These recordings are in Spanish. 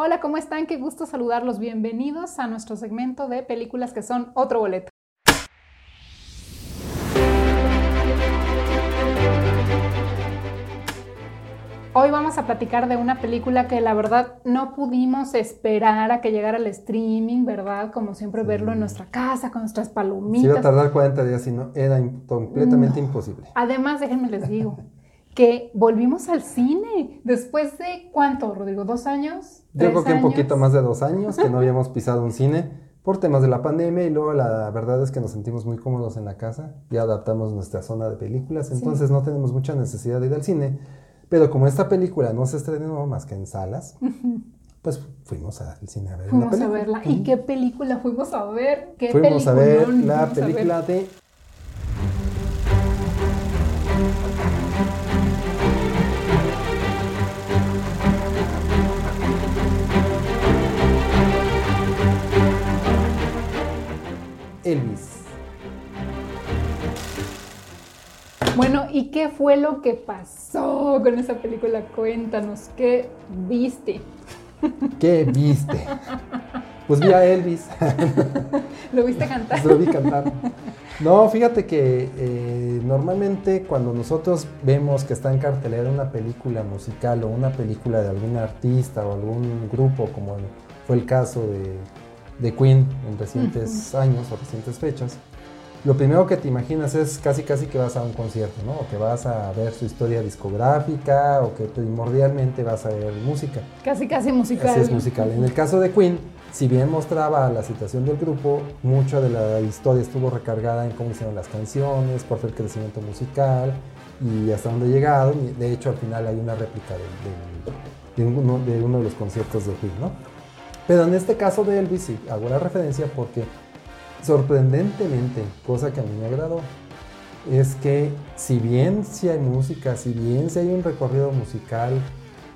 Hola, ¿cómo están? Qué gusto saludarlos. Bienvenidos a nuestro segmento de películas que son otro boleto. Hoy vamos a platicar de una película que la verdad no pudimos esperar a que llegara al streaming, ¿verdad? Como siempre verlo en nuestra casa con nuestras palomitas. Si iba a tardar 40 días y no, era completamente imposible. Además, déjenme les digo, que volvimos al cine después de cuánto, Rodrigo, dos años. Yo creo que un poquito más de dos años que no habíamos pisado un cine por temas de la pandemia y luego la verdad es que nos sentimos muy cómodos en la casa, ya adaptamos nuestra zona de películas, entonces no tenemos mucha necesidad de ir al cine, pero como esta película no se estrenó más que en salas, pues fuimos al cine a ver fuimos a verla. ¿Y qué película fuimos a ver? ¿Qué fuimos a ver la película de Elvis. Bueno, ¿y qué fue lo que pasó con esa película? Cuéntanos, ¿qué viste? ¿Qué viste? Pues vi a Elvis. ¿Lo viste cantar? Lo vi cantar. No, fíjate que eh, normalmente cuando nosotros vemos que está en cartelera una película musical o una película de algún artista o algún grupo, como fue el caso de de Queen en recientes años o recientes fechas, lo primero que te imaginas es casi casi que vas a un concierto, ¿no? O que vas a ver su historia discográfica o que primordialmente vas a ver música. Casi casi musical. Así es musical. En el caso de Queen, si bien mostraba la situación del grupo, mucha de la historia estuvo recargada en cómo hicieron las canciones, cuál fue el crecimiento musical y hasta dónde llegaron. De hecho, al final hay una réplica de, de, uno, de uno de los conciertos de Queen, ¿no? Pero en este caso de Elvis sí hago la referencia porque sorprendentemente, cosa que a mí me agradó, es que si bien si hay música, si bien si hay un recorrido musical,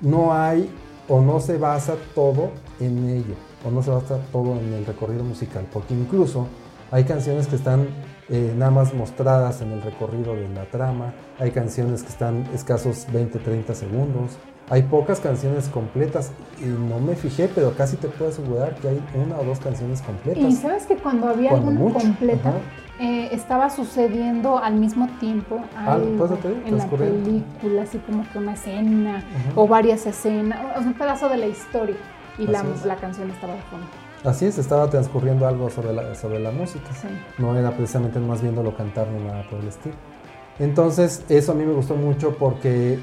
no hay o no se basa todo en ello, o no se basa todo en el recorrido musical, porque incluso hay canciones que están eh, nada más mostradas en el recorrido de la trama, hay canciones que están escasos 20-30 segundos, hay pocas canciones completas y no me fijé, pero casi te puedo asegurar que hay una o dos canciones completas. Y sabes que cuando había alguna completa, eh, estaba sucediendo al mismo tiempo ah, algo en la película, así como que una escena o varias escenas, un pedazo de la historia y la, la, canción estaba de fondo. Así es, estaba transcurriendo algo sobre la, sobre la música. No era precisamente más viéndolo cantar ni nada por el estilo. Entonces, eso a mí me gustó mucho porque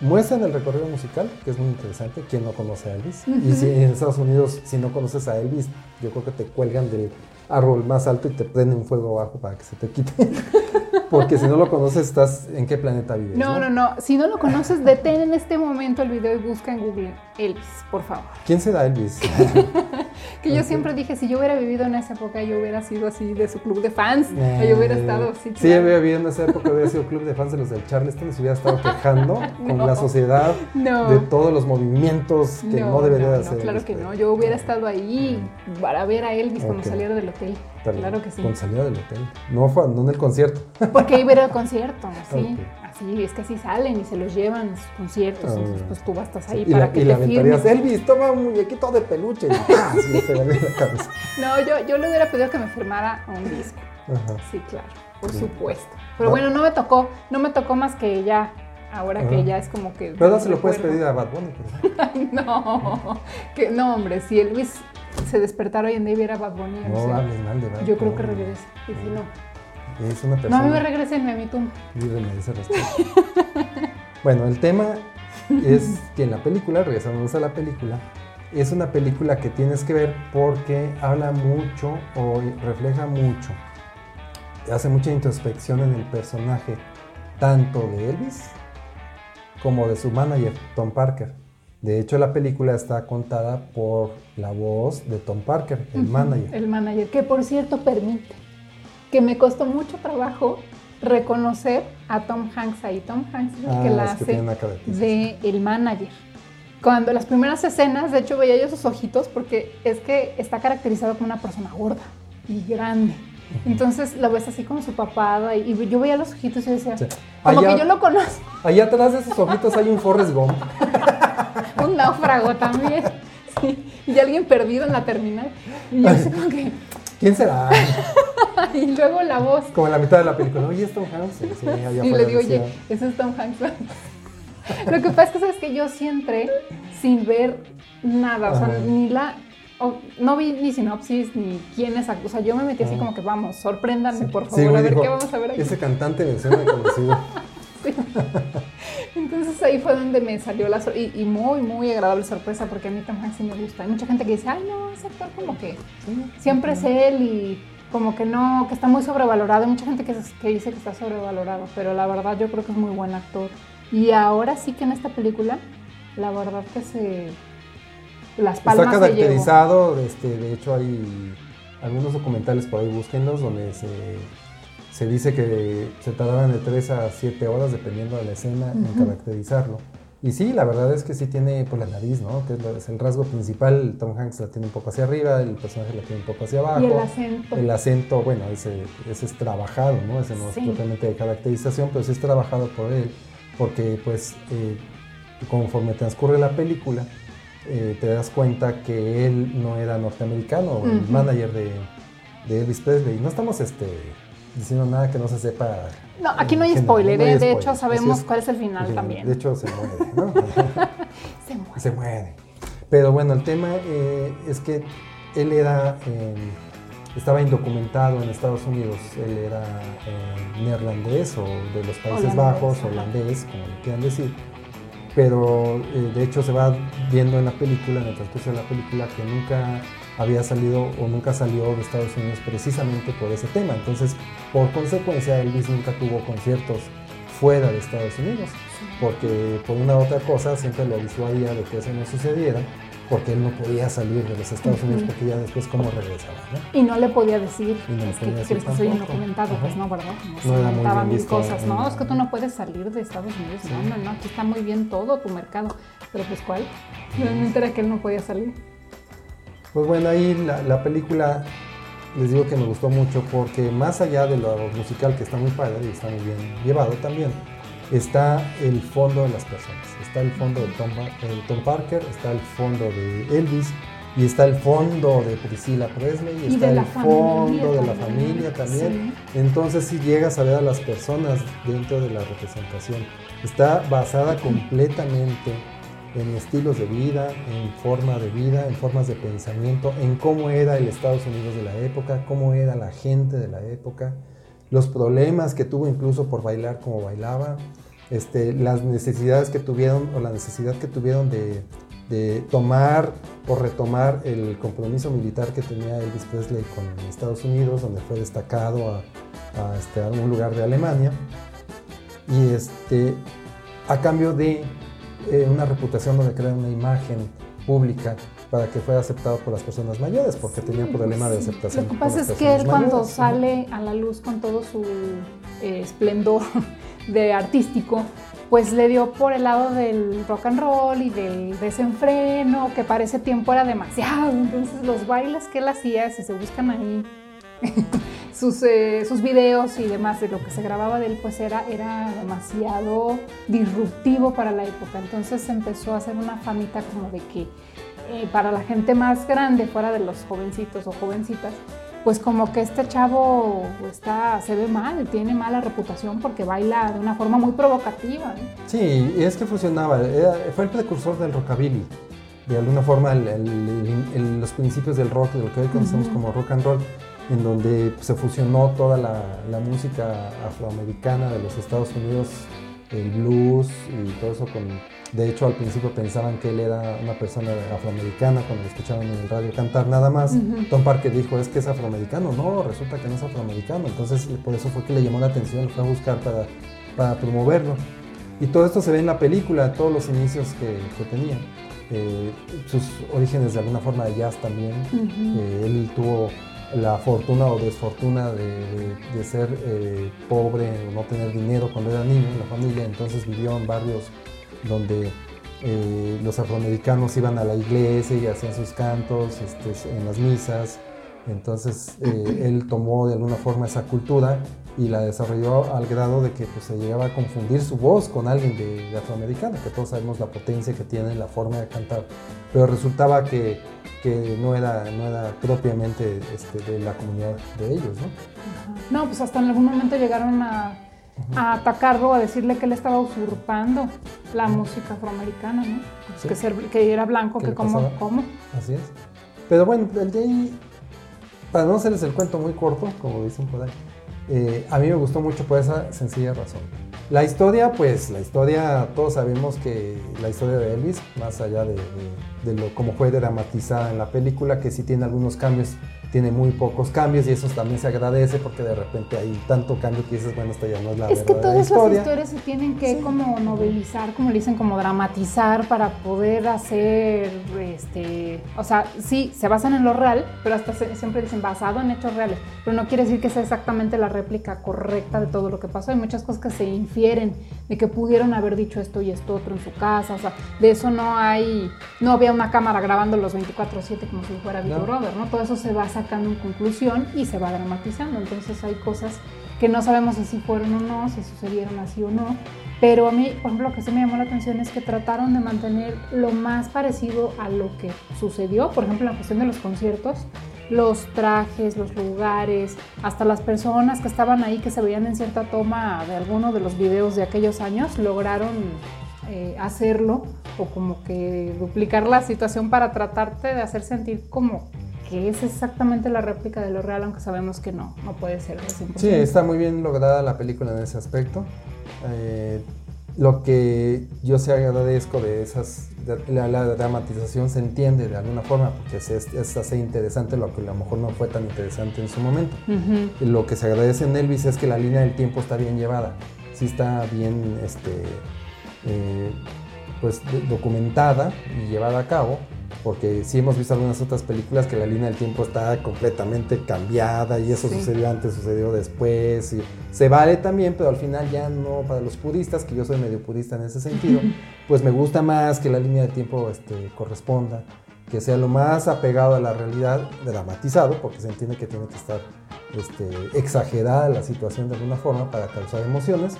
muestran el recorrido musical, que es muy interesante. ¿Quién no conoce a Elvis? Y si en Estados Unidos, si no conoces a Elvis, yo creo que te cuelgan del árbol más alto y te prenden fuego abajo para que se te quite. Porque si no lo conoces, estás en qué planeta vives. No, no, no, Si no lo conoces, detén en este momento el video y busca en Google Elvis, por favor. ¿Quién será Elvis? que yo siempre dije, si yo hubiera vivido en esa época, yo hubiera sido así de su club de fans. yo hubiera estado así. Sí, yo hubiera vivido en esa época, hubiera sido club de fans de los del Charleston y se hubiera estado quejando con la sociedad de todos los movimientos que no, debería de hacer. Claro que no, yo hubiera estado ahí para ver a Elvis cuando saliera del hotel. Claro que sí. Con salida del hotel. No, fue, no en el concierto. Porque iba a ir al concierto, sí. Así, es que así salen y se los llevan a sus conciertos. Ah. entonces, pues tú vas, estás ahí para que y te firmes. Elvis, toma un muñequito de peluche. Y, ¡ah! la cabeza. No, yo, yo le hubiera pedido que me firmara un disco. Ajá. Sí, claro, por supuesto. Pero bueno, no me tocó, no me tocó más que ya ahora que ya es como que... Pero no se lo puedes pedir a Bad Bunny. no, que, no, hombre, si Elvis se despertara hoy en día y viera Bad Bunny. No, o mal de Bad Yo creo que regrese. Y si no. Es una persona. No, a mí me regresen a mi tumba. bueno, el tema es que en la película, regresamos a la película, es una película que tienes que ver porque habla mucho o refleja mucho, hace mucha introspección en el personaje, tanto de Elvis como de su manager, Tom Parker. De hecho, la película está contada por la voz de Tom Parker, el manager. El manager, que por cierto permite que me costó mucho trabajo reconocer a Tom Hanks ahí. Tom Hanks es el que ah, la hace de el manager. Cuando las primeras escenas, de hecho veía yo sus ojitos porque es que está caracterizado como una persona gorda y grande. Entonces la ves así con su papada y, yo veía los ojitos y decía, como que yo lo conozco. Allá atrás de esos ojitos hay un Forrest Gump. un náufrago también. Sí, y alguien perdido en la terminal. Y yo sé como que... ¿Quién será? y luego la voz. Como en la mitad de la película, oye, es Tom Hanks. y le digo, oye, ese es Tom Hanks. Lo que pasa es que, ¿sabes que Yo siempre sin ver nada, o sea, ni la no vi ni sinopsis ni quién es, o sea, yo me metí así como que vamos, sorpréndanme por favor, a ver qué vamos a ver aquí. Ese cantante me suena conocido. Entonces ahí fue donde me salió la y, y, muy, muy agradable sorpresa porque a mí también sí me gusta. Hay mucha gente que dice, ay no, ese actor como que siempre es él y como que no, que está muy sobrevalorado. Hay mucha gente que, que dice que está sobrevalorado, pero la verdad yo creo que es muy buen actor. Y ahora sí que en esta película, la verdad que se las palmas Está caracterizado, este, de hecho hay algunos documentales por ahí, búsquenlos, donde se, se dice que se tardaban de 3 a 7 horas, dependiendo de la escena, en caracterizarlo. Y sí, la verdad es que sí tiene por pues, la nariz, ¿no? Que es, el rasgo principal. Tom Hanks la tiene un poco hacia arriba, el personaje la tiene un poco hacia abajo. Y el acento. El acento, bueno, ese, ese es trabajado, ¿no? Ese no es totalmente de caracterización, pero sí es trabajado por él, porque pues eh, conforme transcurre la película, eh, te das cuenta que él no era norteamericano, el manager de, de, Elvis Presley. No estamos este, diciendo nada que no se sepa. No, aquí no hay spoiler, ¿eh? de hecho sabemos cuál es el final también. De hecho se muere, ¿no? se muere. Se muere. Pero bueno, el tema eh, es que él era, estaba indocumentado en Estados Unidos, él era neerlandés o de los Países Bajos, holandés, como le quieran decir pero eh, de hecho se va viendo en la película, en el transcurso de la película, que nunca había salido o nunca salió de Estados Unidos precisamente por ese tema. Entonces, por consecuencia, Elvis nunca tuvo conciertos fuera de Estados Unidos, porque por una u otra cosa siempre lo disuadía de que eso no sucediera porque él no podía salir de los Estados Unidos porque ya después cómo regresaba, ¿no? Y no le podía decir, no es que, decir que soy indocumentado, pues no, ¿verdad? No, mil cosas, no, es que tú no puedes salir de Estados Unidos, no, no, no, aquí está muy bien todo tu mercado, pero pues ¿cuál? Realmente era que él no podía salir. Pues bueno, ahí la, la película les digo que me gustó mucho porque más allá de lo musical que está muy padre y está muy bien llevado también, está el fondo de las personas. Está el fondo de Tom, Tom Parker, está el fondo de Elvis, y está el fondo de Priscilla Presley, y, está el fondo de la familia también. Entonces si llegas a ver a las personas dentro de la representación. Está basada completamente en estilos de vida, en forma de vida, en formas de pensamiento, en cómo era el Estados Unidos de la época, cómo era la gente de la época los problemas que tuvo incluso por bailar como bailaba, este, las necesidades que tuvieron o la necesidad que tuvieron de, tomar o retomar el compromiso militar que tenía Elvis Presley con Estados Unidos, donde fue destacado a, a, este, un lugar de Alemania, y este, a cambio de eh, una reputación donde crea una imagen pública para que fuera aceptado por las personas mayores, porque tenía problema de aceptación. Lo que pasa es que él cuando sale a la luz con todo su eh, esplendor de artístico, pues le dio por el lado del rock and roll y del desenfreno, que para ese tiempo era demasiado. Entonces los bailes que él hacía, si se buscan ahí sus, eh, sus videos y demás de lo que se grababa de él, pues era, era demasiado disruptivo para la época. Entonces empezó a hacer una famita como de que eh, para la gente más grande, fuera de los jovencitos o jovencitas, pues como que este chavo está, se ve mal, tiene mala reputación porque baila de una forma muy provocativa. Sí, y es que funcionaba, fue el precursor del rockabilly, de alguna forma los principios del rock, de lo que hoy conocemos como rock and roll, en donde se fusionó toda la, la música afroamericana de los Estados Unidos, el blues y todo eso con de hecho, al principio pensaban que él era una persona afroamericana cuando lo escuchaban en el radio cantar nada más. Tom Parker dijo, es que es afroamericano. No, resulta que no es afroamericano. Entonces, por eso fue que le llamó la atención, lo fue a buscar para, para promoverlo. Y todo esto se ve en la película, todos los inicios que, que tenía. Eh, sus orígenes de alguna forma de jazz también. Eh, él tuvo la fortuna o desfortuna de, ser eh, pobre o no tener dinero cuando era niño en la familia, entonces vivió en barrios donde eh, los afroamericanos iban a la iglesia y hacían sus cantos este, en las misas. Entonces eh, él tomó de alguna forma esa cultura y la desarrolló al grado de que pues, se llegaba a confundir su voz con alguien de, afroamericano, que todos sabemos la potencia que tiene, la forma de cantar, pero resultaba que, que no, era, no era propiamente este, de la comunidad de ellos, ¿no? No, pues hasta en algún momento llegaron a, a atacarlo, a decirle que él estaba usurpando la música afroamericana, ¿no? Pues que, que, era blanco, que como, ¿cómo? Así es. Pero bueno, el de ahí, para no hacerles el cuento muy corto, como dicen por ahí, eh, a mí me gustó mucho por esa sencilla razón. La historia, pues la historia, todos sabemos que la historia de Elvis, más allá de, de, como fue dramatizada en la película, que sí tiene algunos cambios tiene muy pocos cambios y eso también se agradece porque de repente hay tanto cambio que dices, bueno, esto ya no es la Es que todas las historias se tienen que como novelizar, como le dicen, como dramatizar para poder hacer, este, o sea, sí, se basan en lo real, pero hasta siempre dicen basado en hechos reales, pero no quiere decir que sea exactamente la réplica correcta de todo lo que pasó. Hay muchas cosas que se infieren de que pudieron haber dicho esto y esto otro en su casa, o sea, de eso no hay, no había una cámara grabando los 24/7 como si fuera Big Brother, ¿no? Todo eso se basa sacando en conclusión y se va dramatizando. Entonces hay cosas que no sabemos si fueron o no, si sucedieron así o no. Pero a mí, por ejemplo, lo que sí me llamó la atención es que trataron de mantener lo más parecido a lo que sucedió. Por ejemplo, en la cuestión de los conciertos, los trajes, los lugares, hasta las personas que estaban ahí que se veían en cierta toma de alguno de los videos de aquellos años, lograron eh, hacerlo o como que duplicar la situación para tratarte de hacer sentir como que es exactamente la réplica de lo real, aunque sabemos que no, no puede ser Sí, está muy bien lograda la película en ese aspecto. Eh, lo que yo se agradezco de esas, la, dramatización se entiende de alguna forma, porque es, es, así interesante lo que a lo mejor no fue tan interesante en su momento. Lo que se agradece en Elvis es que la línea del tiempo está bien llevada, sí está bien este, eh, pues, documentada y llevada a cabo porque sí hemos visto algunas otras películas que la línea del tiempo está completamente cambiada y eso sucedió antes, sucedió después, y se vale también, pero al final ya no, para los puristas, que yo soy medio purista en ese sentido, pues me gusta más que la línea de tiempo este, corresponda, que sea lo más apegado a la realidad, dramatizado, porque se entiende que tiene que estar este, exagerada la situación de alguna forma para causar emociones,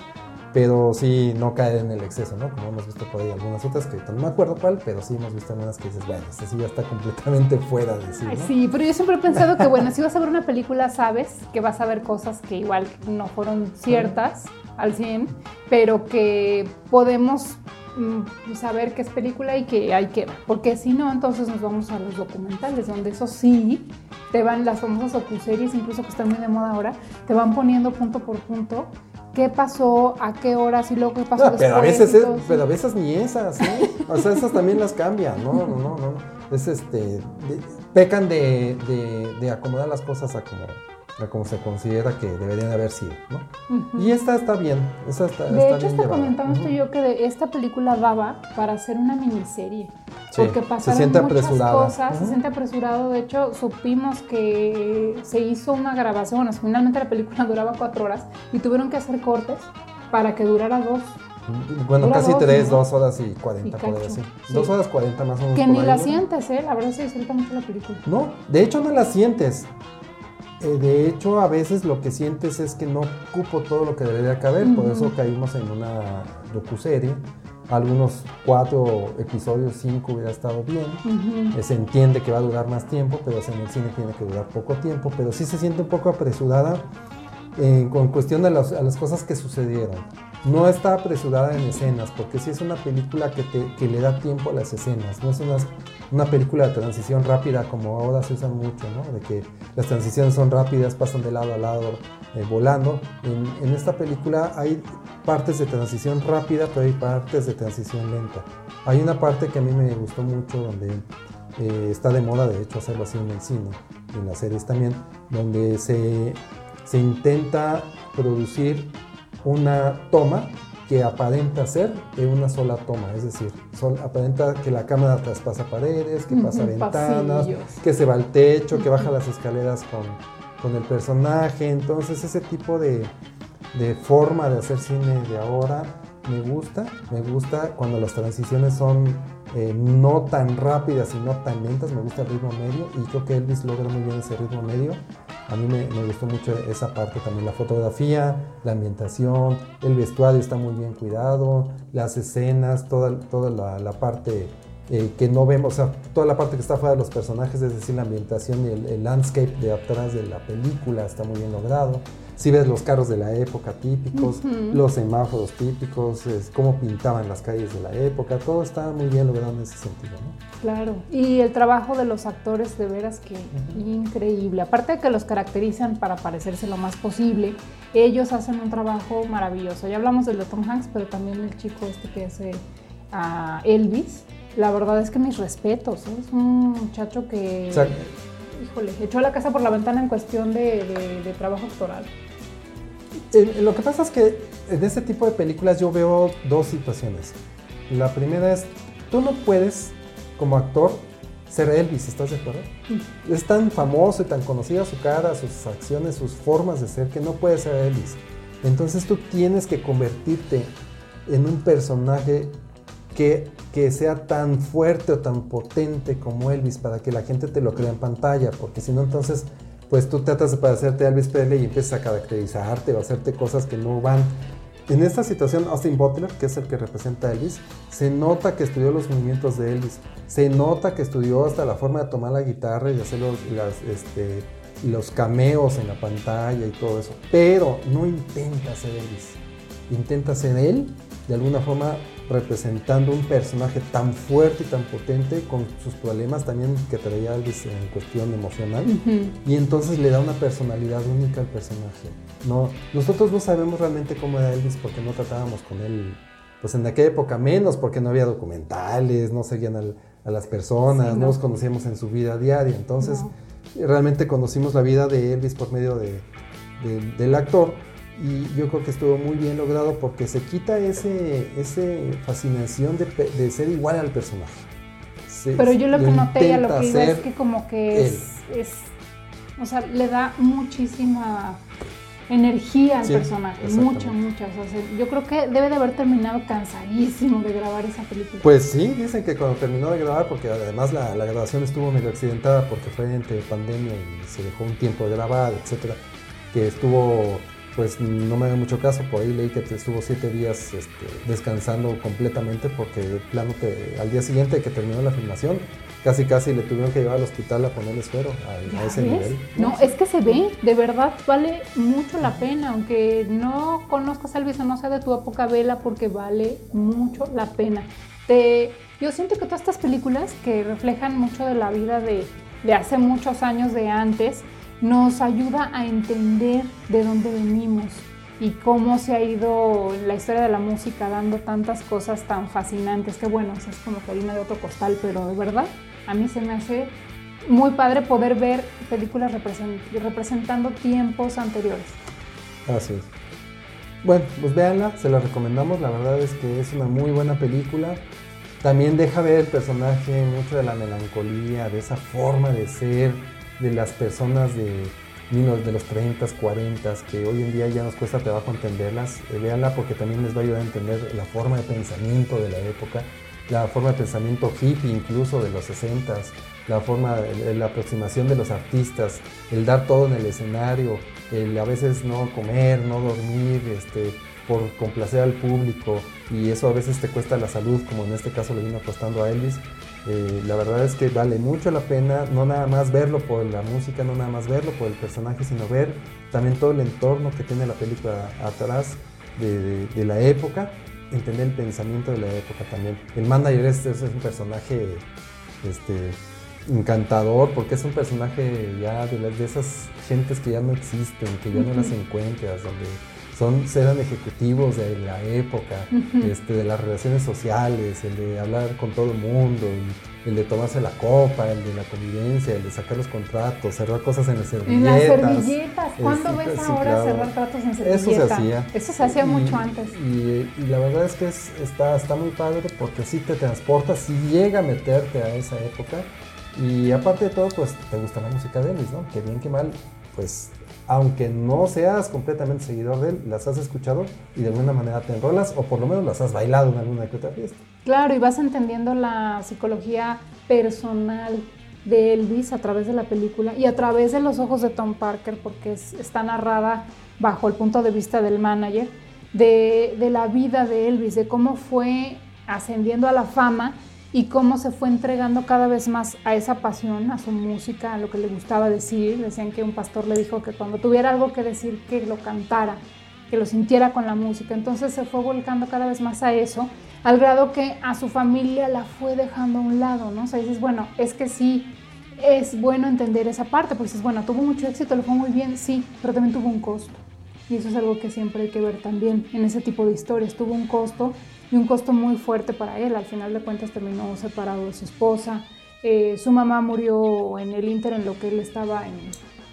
pero sí no caer en el exceso, ¿no? Como hemos visto por ahí algunas otras que no me acuerdo cuál, pero sí hemos visto algunas que dices, bueno, esta sí ya está completamente fuera de sí. ¿no? sí, pero yo siempre he pensado que, bueno, si vas a ver una película, sabes que vas a ver cosas que igual no fueron ciertas al 100, pero que podemos mm, saber qué es película y que hay que ver. Porque si no, entonces nos vamos a los documentales, donde eso sí, te van las famosas ocuseries, incluso que están muy de moda ahora, te van poniendo punto por punto qué pasó, a qué horas y luego qué pasó después. Pero a veces, pero a veces ni esas, ¿no? O sea, esas también las cambian, ¿no? No, no, no. Es este, pecan de, de, acomodar las cosas a como, a como se considera que deberían haber sido, ¿no? Y esta está bien, esta está, De hecho, hasta comentamos tú y yo que esta película daba para hacer una miniserie porque pasaron se muchas cosas, se siente apresurado. De hecho, supimos que se hizo una grabación, bueno, finalmente la película duraba cuatro horas y tuvieron que hacer cortes para que durara dos. Bueno, casi tres, dos horas y cuarenta, por decir. Dos horas cuarenta más o menos. Que ni la sientes, ¿eh? La verdad se disfruta mucho la película. No, de hecho no la sientes. Eh, de hecho, a veces lo que sientes es que no cupo todo lo que debería caber, por eso caímos en una docuserie algunos cuatro episodios, cinco hubiera estado bien. Eh, se entiende que va a durar más tiempo, pero en el cine tiene que durar poco tiempo. Pero sí se siente un poco apresurada eh, con cuestión de las, a las cosas que sucedieron. No está apresurada en escenas, porque sí es una película que, te, que le da tiempo a las escenas. No es una, una, película de transición rápida como ahora se usa mucho, ¿no? De que las transiciones son rápidas, pasan de lado a lado, eh, volando. En, esta película hay partes de transición rápida, pero hay partes de transición lenta. Hay una parte que a mí me gustó mucho donde eh, está de moda, de hecho, hacerlo así en el cine, en las series también, donde se, se intenta producir una toma que aparenta ser de una sola toma, es decir, aparenta que la cámara traspasa paredes, que pasa ventanas, que se va al techo, que baja las escaleras con, con el personaje, entonces ese tipo de, de forma de hacer cine de ahora me gusta, me gusta cuando las transiciones son eh, no tan rápidas y no tan lentas, me gusta el ritmo medio y creo que Elvis logra muy bien ese ritmo medio. A mí me, gustó mucho esa parte también, la fotografía, la ambientación, el vestuario está muy bien cuidado, las escenas, toda, toda la, parte eh, que no vemos, o sea, toda la parte que está fuera de los personajes, es decir, la ambientación y el landscape de atrás de la película está muy bien logrado si ves los carros de la época típicos, los semáforos típicos, cómo pintaban las calles de la época, todo está muy bien logrado en ese sentido. ¿no? Claro, y el trabajo de los actores de veras que increíble. Aparte de que los caracterizan para parecerse lo más posible, ellos hacen un trabajo maravilloso. Ya hablamos del de Tom Hanks, pero también el chico este que hace a Elvis. La verdad es que mis respetos, ¿eh? es un muchacho que... híjole, echó la casa por la ventana en cuestión de trabajo actoral. Eh, lo que pasa es que en este tipo de películas yo veo dos situaciones. La primera es, tú no puedes, como actor, ser Elvis, ¿estás de acuerdo? Mm. Es tan famoso y tan conocida su cara, sus acciones, sus formas de ser, que no puedes ser Elvis. Entonces tú tienes que convertirte en un personaje que, que, sea tan fuerte o tan potente como Elvis para que la gente te lo crea en pantalla, porque si no entonces pues tú tratas de parecerte a Elvis Presley y empiezas a caracterizarte o a hacerte cosas que no van. En esta situación, Austin Butler, que es el que representa a Elvis, se nota que estudió los movimientos de Elvis, se nota que estudió hasta la forma de tomar la guitarra y hacer los, este, los cameos en la pantalla y todo eso, pero no intenta ser Elvis, intenta ser él de alguna forma representando un personaje tan fuerte y tan potente con sus problemas también que traía Elvis en cuestión emocional. Y entonces le da una personalidad única al personaje. No, nosotros no sabemos realmente cómo era Elvis porque no tratábamos con él, pues en aquella época menos porque no había documentales, no seguían a las personas, no. los conocíamos en su vida diaria, entonces realmente conocimos la vida de Elvis por medio de, del actor y yo creo que estuvo muy bien logrado porque se quita ese, ese fascinación de, ser igual al personaje. Pero yo lo que noté y lo que iba es que como que es, o sea, le da muchísima energía al personaje, mucha, mucha. yo creo que debe de haber terminado cansadísimo de grabar esa película. Pues sí, dicen que cuando terminó de grabar, porque además la, la grabación estuvo medio accidentada porque fue entre pandemia y se dejó un tiempo de grabar, etcétera, que estuvo pues no me da mucho caso. Por ahí leí que estuvo siete días este, descansando completamente porque plano al día siguiente que terminó la filmación, casi casi le tuvieron que llevar al hospital a ponerle suero a, ese nivel. No, es que se ve, de verdad vale mucho la pena, aunque no conozcas a Elvis o no sea de tu época, vela porque vale mucho la pena. Te, yo siento que todas estas películas que reflejan mucho de la vida de, de hace muchos años, de antes, nos ayuda a entender de dónde venimos y cómo se ha ido la historia de la música dando tantas cosas tan fascinantes, que bueno, es como harina de otro costal, pero de verdad a mí se me hace muy padre poder ver películas representando tiempos anteriores. Así es. Bueno, pues véanla, se la recomendamos, la verdad es que es una muy buena película. También deja ver el personaje mucho de la melancolía, de esa forma de ser, de las personas de, de los 30, 40, que hoy en día ya nos cuesta trabajo entenderlas. Eh, véanla porque también les va a ayudar a entender la forma de pensamiento de la época, la forma de pensamiento hippie incluso de los 60, la forma, la aproximación de los artistas, el dar todo en el escenario, el a veces no comer, no dormir, este, por complacer al público y eso a veces te cuesta la salud, como en este caso le vino costando a Elvis. Eh, la verdad es que vale mucho la pena no nada más verlo por la música, no nada más verlo por el personaje, sino ver también todo el entorno que tiene la película atrás de, la época, entender el pensamiento de la época también. El manager es, es un personaje este, encantador porque es un personaje ya de, de esas gentes que ya no existen, que ya no las encuentras, donde son, eran ejecutivos de la época, este, de las relaciones sociales, el de hablar con todo el mundo, el, de tomarse la copa, el de la convivencia, el de sacar los contratos, cerrar cosas en las servilletas. En las servilletas, ¿cuándo ves ahora cerrar tratos en servilleta? Eso se hacía. Eso se hacía mucho antes. Y, la verdad es que está, está muy padre porque sí te transporta, sí llega a meterte a esa época. Y aparte de todo, pues te gusta la música de Elvis, ¿no? Que bien que mal, pues aunque no seas completamente seguidor de él, las has escuchado y de alguna manera te enrolas o por lo menos las has bailado en alguna que otra fiesta. Claro, y vas entendiendo la psicología personal de Elvis a través de la película y a través de los ojos de Tom Parker, porque está narrada bajo el punto de vista del manager, de, de la vida de Elvis, de cómo fue ascendiendo a la fama y cómo se fue entregando cada vez más a esa pasión, a su música, a lo que le gustaba decir. Decían que un pastor le dijo que cuando tuviera algo que decir, que lo cantara, que lo sintiera con la música. Entonces se fue volcando cada vez más a eso, al grado que a su familia la fue dejando a un lado, ¿no? O sea, dices, bueno, es que sí, es bueno entender esa parte, porque dices, bueno, tuvo mucho éxito, le fue muy bien, sí, pero también tuvo un costo. Y eso es algo que siempre hay que ver también en ese tipo de historias. Tuvo un costo y un costo muy fuerte para él. Al final de cuentas terminó separado de su esposa. Eh, su mamá murió en el Inter en lo que él estaba en,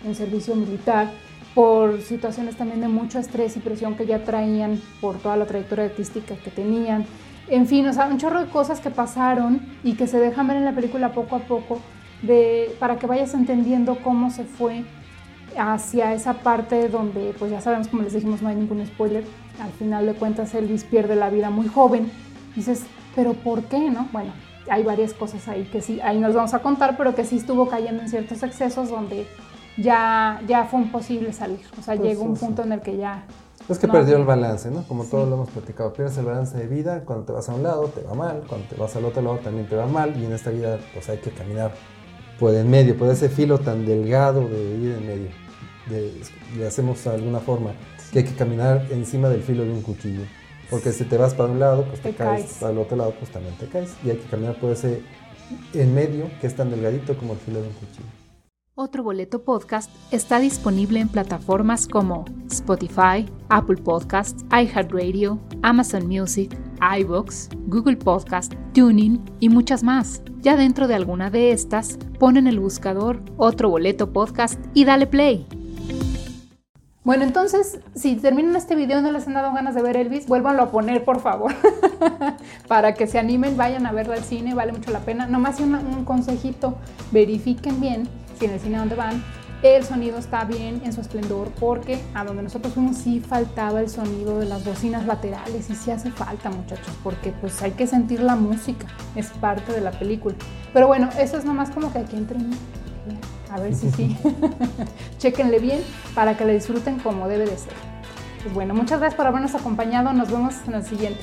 en, servicio militar por situaciones también de mucho estrés y presión que ya traían por toda la trayectoria artística que tenían. En fin, o sea, un chorro de cosas que pasaron y que se dejan ver en la película poco a poco de, para que vayas entendiendo cómo se fue hacia esa parte donde, pues ya sabemos, como les dijimos, no hay ningún spoiler. Al final de cuentas, Elvis pierde la vida muy joven. Dices, ¿pero por qué? no? Bueno, hay varias cosas ahí que sí, ahí nos vamos a contar, pero que sí estuvo cayendo en ciertos excesos donde ya, ya fue imposible salir. O sea, pues llegó un punto en el que ya. Es que perdió el balance, ¿no? Como todos lo hemos platicado, pierdes el balance de vida, cuando te vas a un lado te va mal, cuando te vas al otro lado también te va mal, y en esta vida pues hay que caminar por en medio, por ese filo tan delgado de ir en medio le hacemos de alguna forma, que hay que caminar encima del filo de un cuchillo. Porque si te vas para un lado, pues te, caes, para el otro lado, pues también te caes. Y hay que caminar por ese en medio, que es tan delgadito como el filo de un cuchillo. Otro Boleto Podcast está disponible en plataformas como Spotify, Apple Podcasts, iHeartRadio, Amazon Music, iBox, Google Podcast, Tuning y muchas más. Ya dentro de alguna de estas, ponen el buscador Otro Boleto Podcast y dale play. Bueno, entonces, si terminan este video y no les han dado ganas de ver Elvis, vuélvanlo a poner, por favor, para que se animen, vayan a verlo al cine, vale mucho la pena. Nomás un, un consejito, verifiquen bien si en el cine donde van el sonido está bien en su esplendor, porque a donde nosotros fuimos sí faltaba el sonido de las bocinas laterales y sí hace falta, muchachos, porque pues hay que sentir la música, es parte de la película. Pero bueno, eso es nomás como que aquí entren a ver si sí. Chequenle bien para que le disfruten como debe de ser. Pues bueno, muchas gracias por habernos acompañado. Nos vemos en el siguiente.